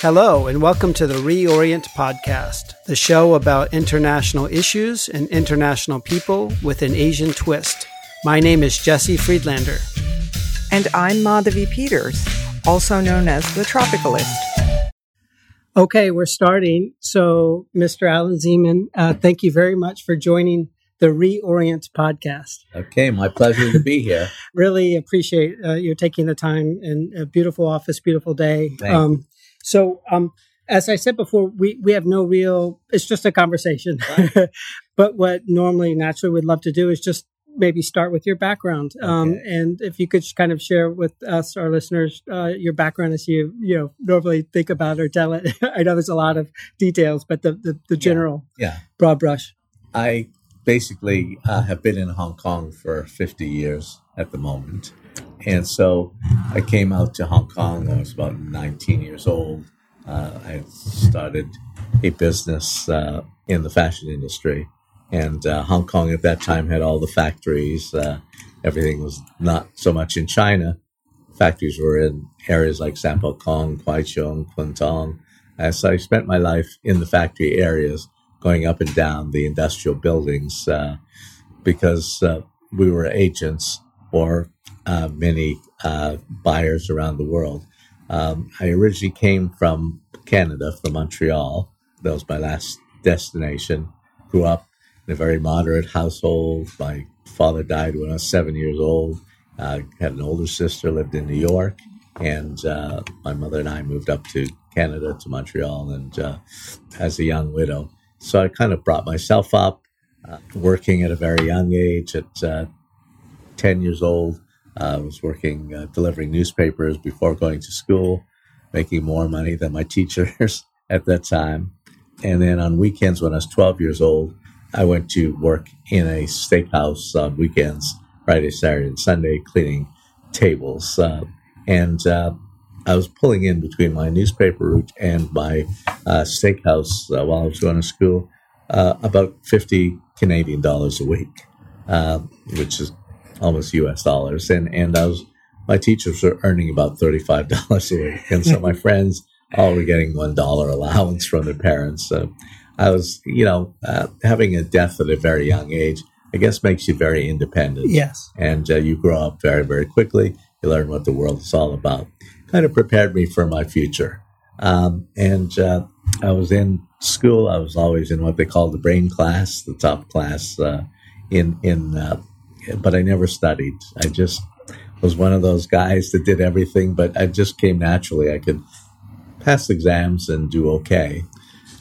Hello, and welcome to the Reorient Podcast, the show about international issues and international people with an Asian twist. My name is Jesse Friedlander. And I'm Madhavi Peters, also known as the Tropicalist. Okay, we're starting. So, Mr. Allan Zeman, uh, thank you very much for joining the Reorient podcast. Okay, my pleasure to be here. really appreciate uh, you taking the time and a beautiful office, beautiful day. Um, so, um, as I said before, we, we have no real, it's just a conversation. Right. but what normally, naturally, we'd love to do is just maybe start with your background. Um, and if you could kind of share with us, our listeners, uh, your background as you, you know, normally think about or tell it. I know there's a lot of details, but the, the, the general yeah. yeah. broad brush. I basically uh, have been in Hong Kong for 50 years at the moment. And so I came out to Hong Kong. I was about 19 years old. Uh, I started a business uh, in the fashion industry. And uh, Hong Kong at that time had all the factories. Uh, everything was not so much in China. Factories were in areas like San Po Kong, Kwai Chung, Kwun Tong. Uh, so I spent my life in the factory areas, going up and down the industrial buildings, uh, because we were agents for uh, many uh, buyers around the world. Um, I originally came from Canada, from Montreal. That was my last destination. Grew up in a very moderate household. My father died when I was seven years old. Uh, had an older sister, lived in New York, and uh, my mother and I moved up to Canada, to Montreal, and uh, as a young widow. So I kind of brought myself up, uh, working at a very young age. At uh, 10 years old, I was working uh, delivering newspapers before going to school, making more money than my teachers at that time. And then on weekends, when I was 12 years old, I went to work in a steakhouse on weekends, Friday, Saturday, and Sunday, cleaning tables. Uh, and uh, I was pulling in between my newspaper route and my uh, steakhouse uh, while I was going to school uh, about 50 Canadian dollars a week, uh, which is almost U.S. dollars, and and I was my teachers were earning about thirty five dollars a week, and so my friends all were getting one dollar allowance from their parents. So I was, you know, uh, having a death at a very young age. I guess makes you very independent. Yes, and uh, you grow up very very quickly. You learn what the world is all about. Kind of prepared me for my future. Um, and uh, I was in school. I was always in what they call the brain class, the top class uh, in in uh, but I never studied. I just was one of those guys that did everything, but I just came naturally. I could pass exams and do okay.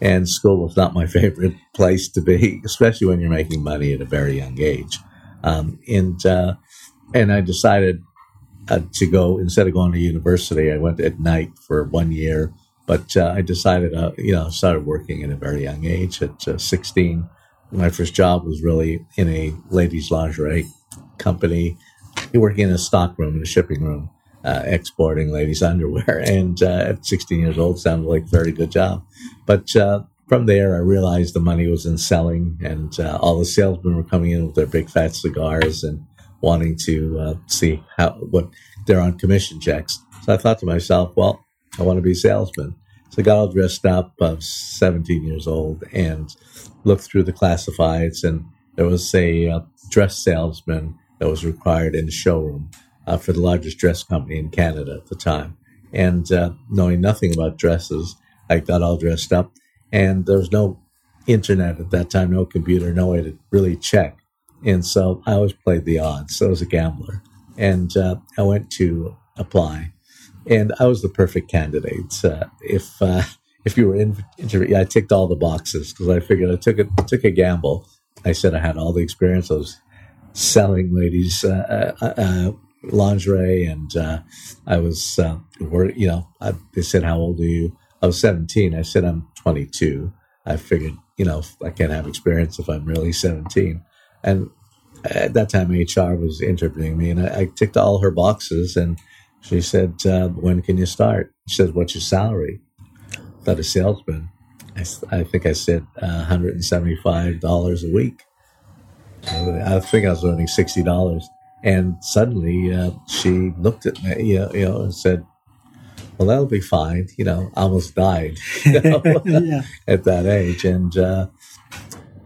And school was not my favorite place to be, especially when you're making money at a very young age. Um, and uh, and I decided uh, to go instead of going to university. I went at night for one year, but uh, I decided, uh, you know, started working at a very young age at uh, 16 my first job was really in a ladies' lingerie company, working in a stock room, in a shipping room, uh, exporting ladies' underwear. And uh, at 16 years old, sounded like a very good job. But uh, from there, I realized the money was in selling, and uh, all the salesmen were coming in with their big fat cigars and wanting to uh, see how what they're on commission checks. So I thought to myself, well, I want to be a salesman. So I got all dressed up. I was 17 years old and looked through the classifieds, and there was a uh, dress salesman that was required in the showroom uh, for the largest dress company in Canada at the time. And uh, knowing nothing about dresses, I got all dressed up, and there was no internet at that time, no computer, no way to really check. And so I always played the odds. So I was a gambler. And uh, I went to apply, and I was the perfect candidate. Uh, if uh, if you were in, yeah, I ticked all the boxes because I figured I took a took a gamble. I said I had all the experience. I was selling ladies uh, uh, uh lingerie, and uh, I was, uh, you know, I, they said, "How old are you?" I was seventeen. I said, "I'm 22." I figured, you know, I can't have experience if I'm really 17. And at that time, HR was interviewing me, and I, I ticked all her boxes. And she said, uh, "When can you start?" She said, "What's your salary?" that a salesman. I, I think I said uh, $175 a week. I think I was earning $60. And suddenly uh, she looked at me, you know, you know, and said, well, that'll be fine. You know, I almost died you know, yeah. at that age. And, uh,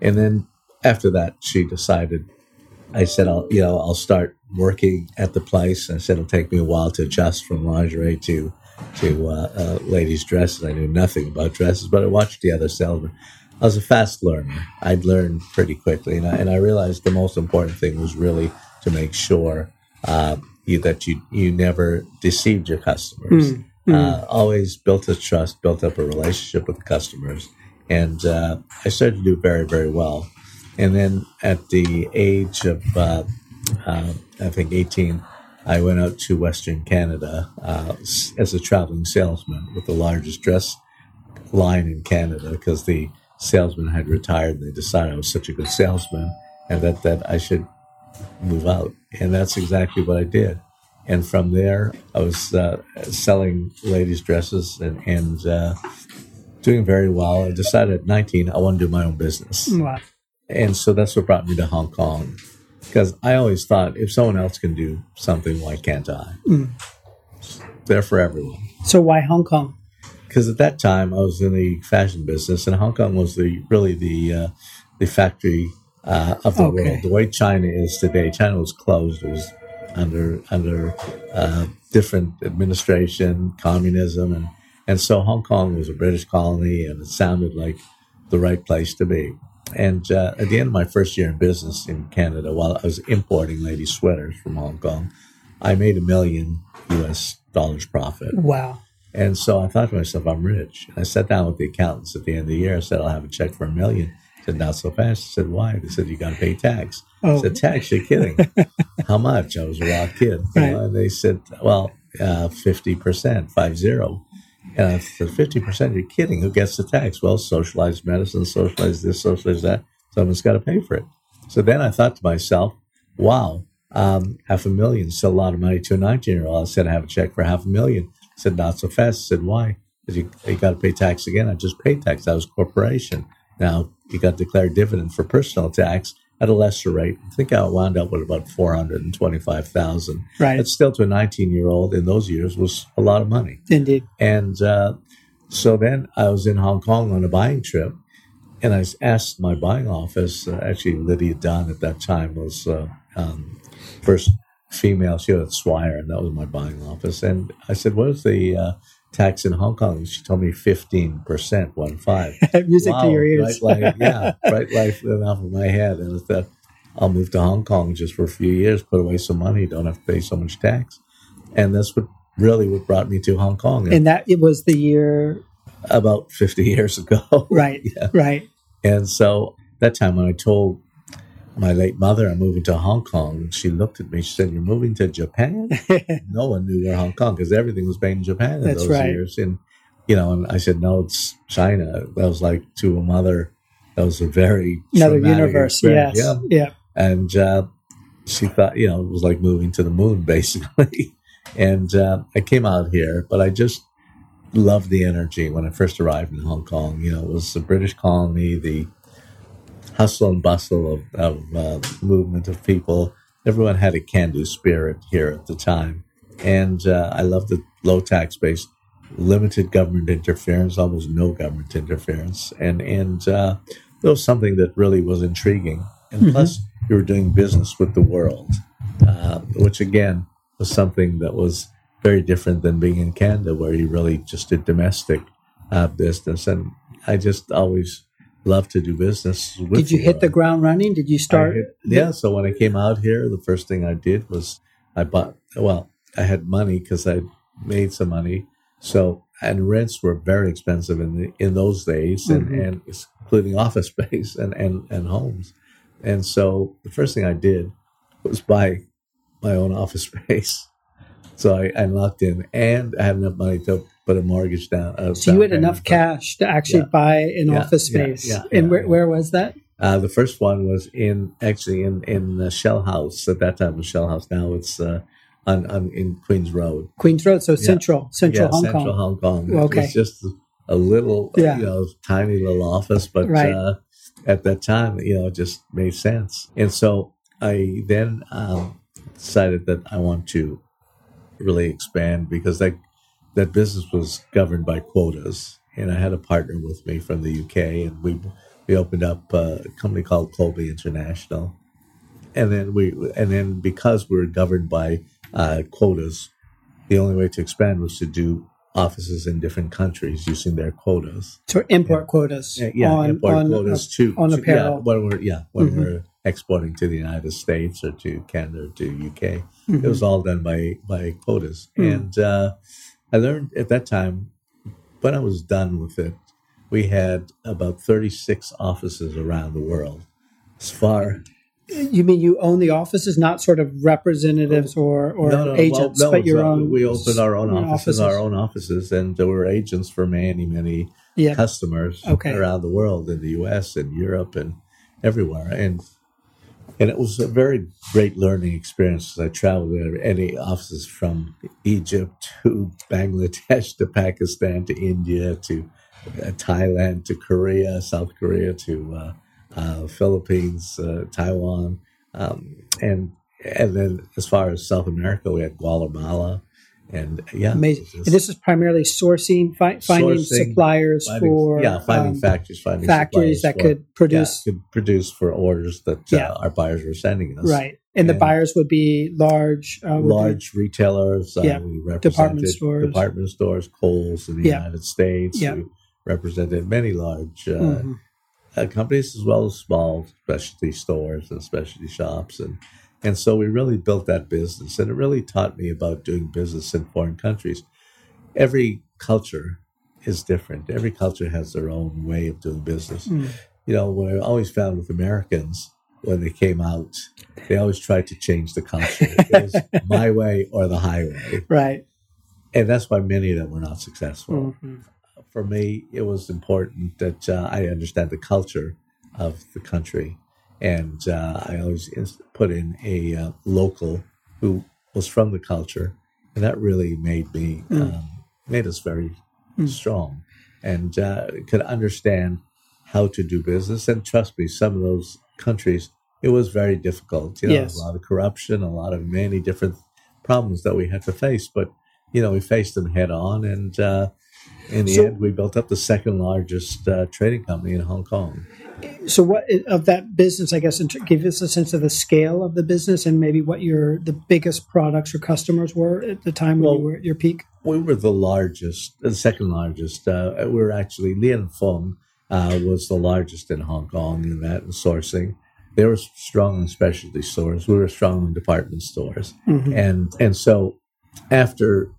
and then after that, she decided, I said, I'll, you know, I'll start working at the place. I said, it'll take me a while to adjust from lingerie to, to, uh, uh, ladies' dresses. I knew nothing about dresses, but I watched the other salesmen. I was a fast learner. I'd learn pretty quickly. And I, and I realized the most important thing was really to make sure, uh, you, that you, you never deceived your customers. Mm Mm. Uh, always built a trust, built up a relationship with the customers, and uh, I started to do very, very well. And then at the age of, uh, uh I think, 18, I went out to Western Canada uh, as a traveling salesman with the largest dress line in Canada because the salesman had retired and they decided I was such a good salesman and that, that I should move out. And that's exactly what I did and from there I was uh, selling ladies' dresses and, and uh, doing very well. I decided at 19 I want to do my own business, wow. And so that's what brought me to Hong Kong because I always thought if someone else can do something, why can't I? Mm. There for everyone. So why Hong Kong? Because at that time I was in the fashion business, and Hong Kong was the really the uh, the factory uh, of the okay. world. The way China is today, China was closed. It was under under uh, different administration, communism, and and so Hong Kong was a British colony, and it sounded like the right place to be. And uh, at the end of my first year in business in Canada, while I was importing ladies' sweaters from Hong Kong, I made a million U.S. dollars profit. Wow! And so I thought to myself, I'm rich. And I sat down with the accountants at the end of the year. I said, I'll have a check for a million said, not so fast. I said, why? They said, you got to pay tax. Oh. I said, tax? You're kidding. How much? I was a raw kid. Right. know, and they said, well, uh, 50%, five zero. And I said, 50%, you're kidding. Who gets the tax? Well, socialized medicine, socialized this, socialized that. Someone's got to pay for it. So then I thought to myself, wow, um, half a million, still a lot of money to a 19 year old. I said, I have a check for half a million. I said, not so fast. I said, why? Because you, you got to pay tax again. I just paid tax. That was corporation. Now you got declared dividend for personal tax at a lesser rate. I think I wound up with about four hundred and twenty-five thousand. Right. It's still to a nineteen-year-old in those years was a lot of money. Indeed. And uh, so then I was in Hong Kong on a buying trip, and I asked my buying office. Uh, actually, Lydia Dunn at that time was uh, um, first female. She was at Swire, and that was my buying office. And I said, "What is the uh, tax in Hong Kong. She told me 15%, one five. Music wow, to your ears. Bright light, yeah, bright light went off of my head. And I thought, I'll move to Hong Kong just for a few years, put away some money, don't have to pay so much tax. And that's what really what brought me to Hong Kong. And, and that it was the year about 50 years ago. Right, yeah. right. And so that time when I told my late mother, I'm moving to Hong Kong. She looked at me. She said, "You're moving to Japan?" no one knew where Hong Kong because everything was made in Japan in That's those right. years. And you know, and I said, "No, it's China." That was like to a mother. That was a very another universe. Yes, yeah, yeah. And uh, she thought, you know, it was like moving to the moon, basically. and uh, I came out here, but I just loved the energy when I first arrived in Hong Kong. You know, it was a British colony. The hustle and bustle of, of uh, movement of people. Everyone had a can-do spirit here at the time, and uh, I love the low tax base, limited government interference, almost no government interference, and and uh, that was something that really was intriguing. And mm-hmm. plus, you were doing business with the world, uh, which again was something that was very different than being in Canada, where you really just did domestic uh, business. And I just always love to do business. did you hit the ground running? Did you start? Hit, yeah. So when I came out here, the first thing I did was I bought. Well, I had money because I made some money. So and rents were very expensive in the, in those days, and, mm-hmm. and including office space and, and and homes. And so the first thing I did was buy my own office space. So I, I locked in, and I had enough money to put a mortgage down. Uh, so you had enough cash to actually yeah. buy an yeah, office space. Yeah, and where, where was that? Uh, the first one was in actually in in the Shell House at that time was Shell House. Now it's uh, on, on in Queens Road. Queens Road, so central, central Hong central Kong. Hong Kong. Okay, it's just a little, yeah. you know, tiny little office, but right. uh, at that time, you know, it just made sense. And so I then um, decided that I want to really expand because like that business was governed by quotas, and I had a partner with me from the UK, and we we opened up a company called Colby International, and then we and then because we were governed by uh, quotas, the only way to expand was to do offices in different countries using their quotas. To import yeah. quotas. Yeah, yeah on, import on, quotas uh, to on apparel. Yeah, when we're yeah when mm-hmm. we're exporting to the United States or to Canada or to UK, mm-hmm. it was all done by by quotas. Mm-hmm. And uh, I learned at that time when I was done with it, we had about thirty six offices around the world. As far you mean you own the offices, not sort of representatives or, or no, no, agents, well, no, but your own? We opened our own offices, offices, our own offices, and there were agents for many, many yeah. customers okay. around the world, in the U.S. and Europe and everywhere. And and it was a very great learning experience. As I traveled to any offices from Egypt to Bangladesh to Pakistan to India to uh, Thailand to Korea, South Korea to uh, uh, Philippines, uh, Taiwan, um, and and then as far as South America, we had Guatemala, and yeah, amazing. and this is primarily sourcing, fi- finding sourcing, suppliers finding, for yeah, finding um, factories, finding factories that for, could produce yeah, could produce for orders that uh, yeah. uh, our buyers were sending us, right. And, and the buyers would be large, uh, large be, retailers. Uh, yeah, we department stores, department stores, Kohl's in the yeah. United States. Yeah. We represented many large uh, mm-hmm uh, companies as well as small specialty stores and specialty shops and and so we really built that business and it really taught me about doing business in foreign countries. Every culture is different. Every culture has their own way of doing business. Mm. you know what i always found with americans when they came out they always tried to change the culture. It was my way or the highway. Right. And that's why many of them were not successful. Mm-hmm. For me, it was important that uh, I understand the culture of the country. And uh, I always put in a uh, local who was from the culture. And that really made me, mm. um, made us very mm. strong and uh, could understand how to do business. And trust me, some of those countries, it was very difficult. You know, yes. a lot of corruption, a lot of many different problems that we had to face. But, you know, we faced them head on and, uh, in the so, end, we built up the second largest uh, trading company in Hong Kong. So, what of that business? I guess give us a sense of the scale of the business and maybe what your the biggest products or customers were at the time when well, you were at your peak. We were the largest, the second largest. Uh, we were actually Li & Fung uh, was the largest in Hong Kong in that in sourcing. They were strong in specialty stores. We were strong in department stores, mm-hmm. and and so after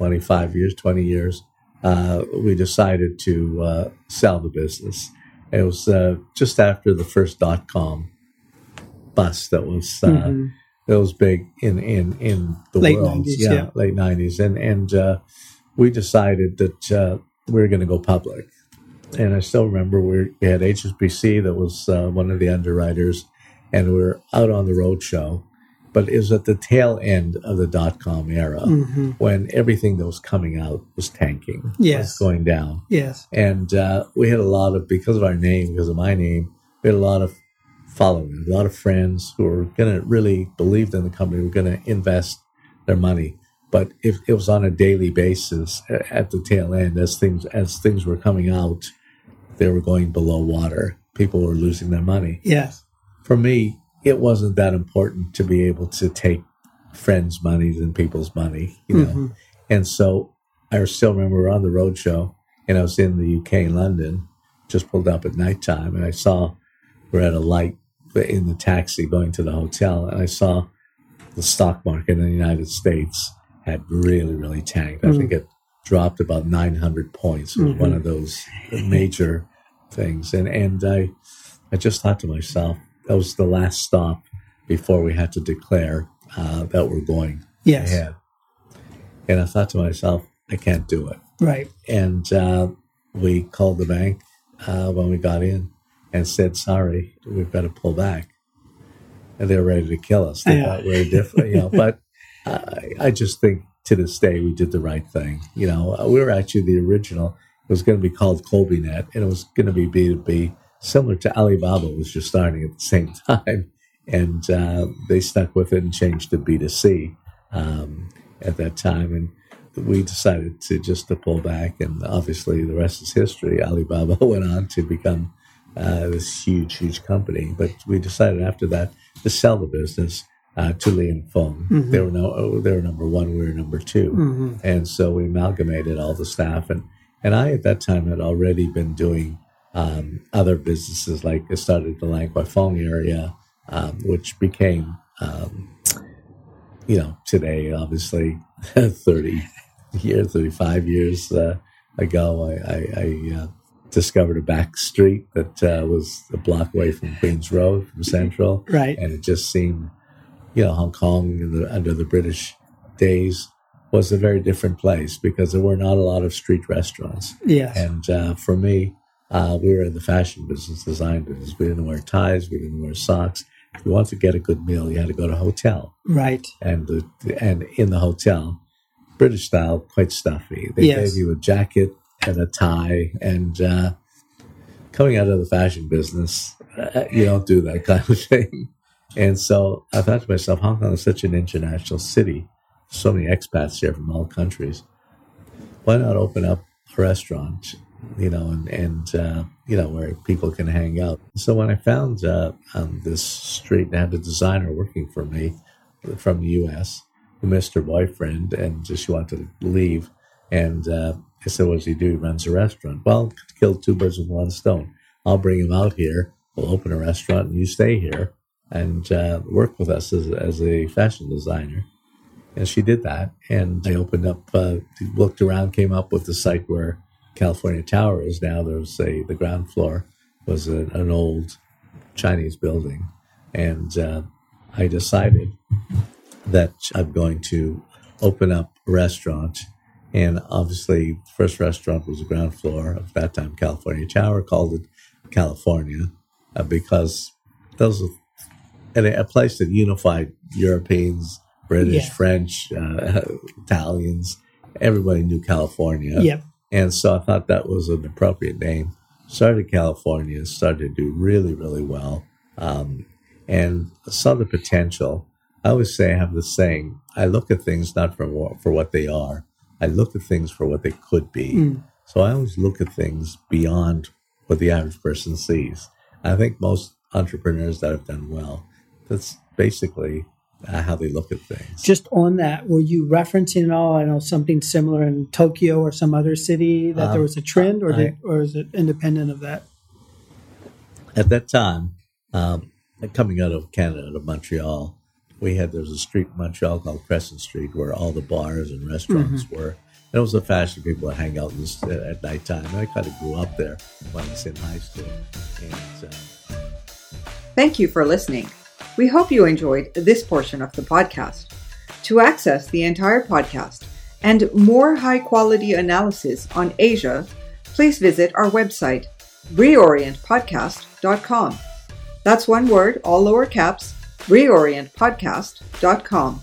25 years, 20 years, uh, we decided to uh, sell the business. It was uh, just after the first dot com bust that was uh, mm-hmm. that was big in in in the late world, 90s, yeah, yeah, late nineties, and and uh, we decided that uh, we were going to go public. And I still remember we, we had HSBC that was one of the underwriters, and we were out on the road show but it was at the tail end of the dot com era mm-hmm. when everything that was coming out was tanking, yes, was going down, yes. And uh, we had a lot of because of our name, because of my name, we had a lot of following, a lot of friends who were going to really believed in the company, were going to invest their money. But if it was on a daily basis at the tail end, as things as things were coming out, they were going below water. People were losing their money. Yes. For me, it wasn't that important to be able to take friends' money and people's money, you know. Mm-hmm. And so I still remember we were on the road show and I was in the UK in London, just pulled up at nighttime and I saw we're at a light in the taxi going to the hotel and I saw the stock market in the United States had really, really tanked. Mm-hmm. I think it dropped about 900 points. It was mm-hmm. one of those major things. And, and I, I just thought to myself, that was the last stop before we had to declare uh, that we're going yes. ahead. And I thought to myself, I can't do it. Right. And uh, we called the bank uh, when we got in and said, sorry, we've got to pull back. And they were ready to kill us. They thought we were different, you know. But I, I just think to this day we did the right thing. You know, we were actually the original. It was going to be called ColbyNet, and it was going to be B2B similar to Alibaba was just starting at the same time, and uh, they stuck with it and changed to B2C um, at that time. And we decided to just to pull back, and obviously the rest is history. Alibaba went on to become uh, this huge, huge company, but we decided after that to sell the business uh, to Li and Fung. Mm-hmm. They were no, they were number one, we were number 2 mm-hmm. and so we amalgamated all the staff. and And I at that time had already been doing um, other businesses, like I started the Lan Kwai Fong area, um, which became, um, you know, today obviously thirty years, thirty five years uh, ago, I, I, I uh, discovered a back street that uh, was a block away from Queens Road from Central. Right. And it just seemed, you know, Hong Kong the, under the British days was a very different place because there were not a lot of street restaurants. Yes. And uh, for me, uh, we were in the fashion business, design business. We didn't wear ties. We didn't wear socks. If you wanted to get a good meal, you had to go to a hotel. Right. And the, and in the hotel, British style, quite stuffy. They yes. gave you a jacket and a tie. And uh, coming out of the fashion business, uh, you don't do that kind of thing. And so I thought to myself, Hong Kong is such an international city. So many expats here from all countries. Why not open up a restaurant, you know, and, and uh, you know, where people can hang out. So when I found uh, on this street and had a designer working for me from the U.S. who missed her boyfriend and just she wanted to leave, and uh, I said, what does he do? He runs a restaurant. Well, kill two birds with one stone. I'll bring him out here. We'll open a restaurant and you stay here and uh, work with us as, as a fashion designer. And she did that. And I opened up, uh, looked around, came up with the site where California Tower is now. There's a, the ground floor was a, an old Chinese building. And uh, I decided that I'm going to open up a restaurant and obviously, the first restaurant was the ground floor of that time California Tower, called it California uh, because that was a, a, place that unified Europeans, British, yeah. French, uh, Italians. Everybody knew California. Yep. And so I thought that was an appropriate name. Started California, started to do really, really well, um, and saw the potential. I always say I have the saying: I look at things not for for what they are, I look at things for what they could be. Mm. So I always look at things beyond what the average person sees. I think most entrepreneurs that have done well, that's basically how they look at things. Just on that, were you referencing at all? I know something similar in Tokyo or some other city that um, there was a trend, or I, did, or is it independent of that? At that time, um, coming out of Canada, out of Montreal, we had there was a street in Montreal called Crescent Street where all the bars and restaurants mm-hmm. were. And it was the fashion people would hang out this, at nighttime. And I kind of grew up there when I was in high school. And, uh, Thank you for listening. We hope you enjoyed this portion of the podcast. To access the entire podcast and more high quality analysis on Asia, please visit our website, reorientpodcast.com. That's one word, all lower caps, reorientpodcast.com.